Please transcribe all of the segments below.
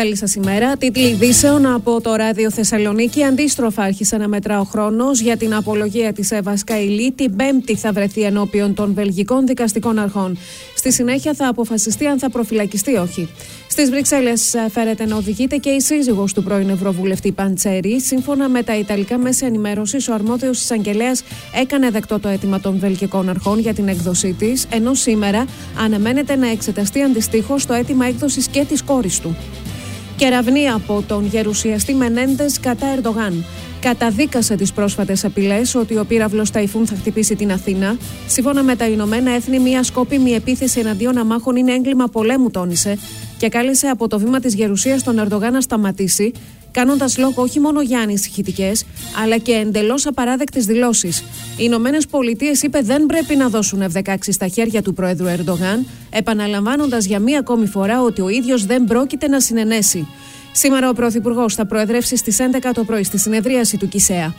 Καλή σας ημέρα. Τίτλοι ειδήσεων από το Ράδιο Θεσσαλονίκη. Αντίστροφα άρχισε να μετρά ο χρόνος για την απολογία της Εύα Καηλή. Την Πέμπτη θα βρεθεί ενώπιον των Βελγικών Δικαστικών Αρχών. Στη συνέχεια θα αποφασιστεί αν θα προφυλακιστεί όχι. Στις Βρυξέλλες φέρεται να οδηγείται και η σύζυγος του πρώην Ευρωβουλευτή Παντσέρη. Σύμφωνα με τα Ιταλικά Μέσα Ενημέρωσης, ο αρμόδιος εισαγγελέας έκανε δεκτό το αίτημα των Βελγικών Αρχών για την έκδοσή της, ενώ σήμερα αναμένεται να εξεταστεί αντιστοίχως το αίτημα έκδοσης και της κόρης του. Κεραυνή από τον γερουσιαστή Μενέντες κατά Ερντογάν. Καταδίκασε τις πρόσφατες απειλές ότι ο πύραυλος Ταϊφούν θα χτυπήσει την Αθήνα. Σύμφωνα με τα Ηνωμένα Έθνη, μια σκόπιμη επίθεση εναντίον αμάχων είναι έγκλημα πολέμου, τόνισε και κάλεσε από το βήμα της Γερουσίας τον Ερντογάν να σταματήσει, κάνοντας λόγο όχι μόνο για ανησυχητικές, αλλά και εντελώς απαράδεκτες δηλώσεις. Οι Ηνωμένες Πολιτείες είπε δεν πρέπει να δώσουν F-16 στα χέρια του Πρόεδρου Ερντογάν, επαναλαμβάνοντας για μία ακόμη φορά ότι ο ίδιος δεν πρόκειται να συνενέσει. Σήμερα ο Πρωθυπουργός θα προεδρεύσει στις 11 το πρωί στη συνεδρίαση του ΚΙΣΕΑ.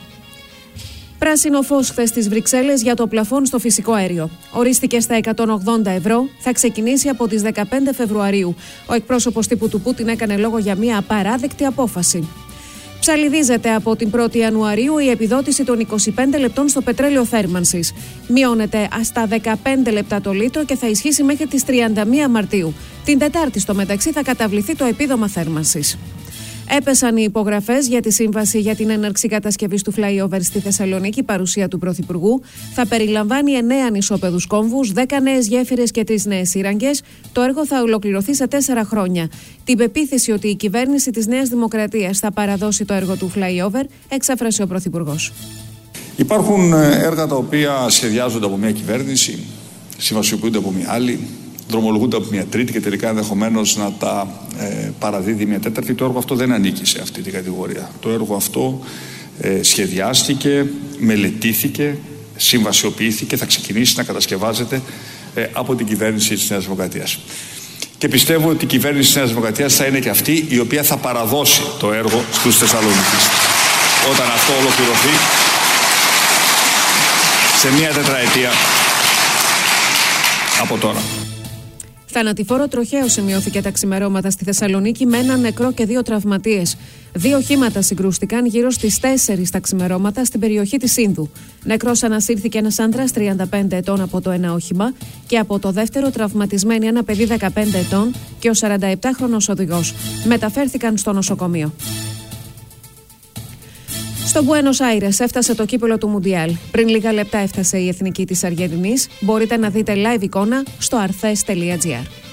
Πράσινο φως χθες στις Βρυξέλλες για το πλαφόν στο φυσικό αέριο. Ορίστηκε στα 180 ευρώ, θα ξεκινήσει από τις 15 Φεβρουαρίου. Ο εκπρόσωπος τύπου του Πούτιν έκανε λόγο για μια απαράδεκτη απόφαση. Ψαλιδίζεται από την 1η Ιανουαρίου η επιδότηση των 25 λεπτών στο πετρέλαιο θέρμανσης. Μειώνεται στα 15 λεπτά το λίτρο και θα ισχύσει μέχρι τις 31 Μαρτίου. Την Τετάρτη στο μεταξύ θα καταβληθεί το επίδομα θέρμανσης. Έπεσαν οι υπογραφές για τη σύμβαση για την έναρξη κατασκευής του flyover στη Θεσσαλονίκη, παρουσία του Πρωθυπουργού. Θα περιλαμβάνει 9 ανισόπεδους κόμβους, 10 νέες γέφυρες και 3 νέες σύραγγες. Το έργο θα ολοκληρωθεί σε 4 χρόνια. Την πεποίθηση ότι η κυβέρνηση της Νέας Δημοκρατίας θα παραδώσει το έργο του flyover εξέφρασε ο Πρωθυπουργός. Υπάρχουν ε, έργα τα οποία σχεδιάζονται από μια κυβέρνηση, συμβασιοποιούνται από μια άλλη, δρομολογούνται από μια τρίτη και τελικά ενδεχομένως να τα ε, παραδίδει μια τέταρτη. Το έργο αυτό δεν ανήκει σε αυτή την κατηγορία. Το έργο αυτό ε, σχεδιάστηκε, μελετήθηκε, συμβασιοποιήθηκε, θα ξεκινήσει να κατασκευάζεται ε, από την κυβέρνηση της Νέας Δημοκρατίας. Και πιστεύω ότι η κυβέρνηση της Νέας Δημοκρατίας θα είναι και αυτή η οποία θα παραδώσει το έργο στους Θεσσαλονίκης. Όταν αυτό ολοκληρωθεί σε μία τετραετία από τώρα. Θανατηφόρο τροχαίο σημειώθηκε τα ξημερώματα στη Θεσσαλονίκη με έναν νεκρό και δύο τραυματίες. Δύο οχήματα συγκρούστηκαν γύρω στις 4 τα ξημερώματα στην περιοχή της Σύνδου. Νεκρός ανασύρθηκε ένας άντρας 35 ετών από το ένα όχημα και από το δεύτερο τραυματισμένη ένα παιδί 15 ετών και ο 47χρονο οδηγός. Μεταφέρθηκαν στο νοσοκομείο. Στο Buenos Aires έφτασε το κύπελο του Μουντιάλ. Πριν λίγα λεπτά έφτασε η εθνική της Αργεντινής. Μπορείτε να δείτε live εικόνα στο arthes.gr.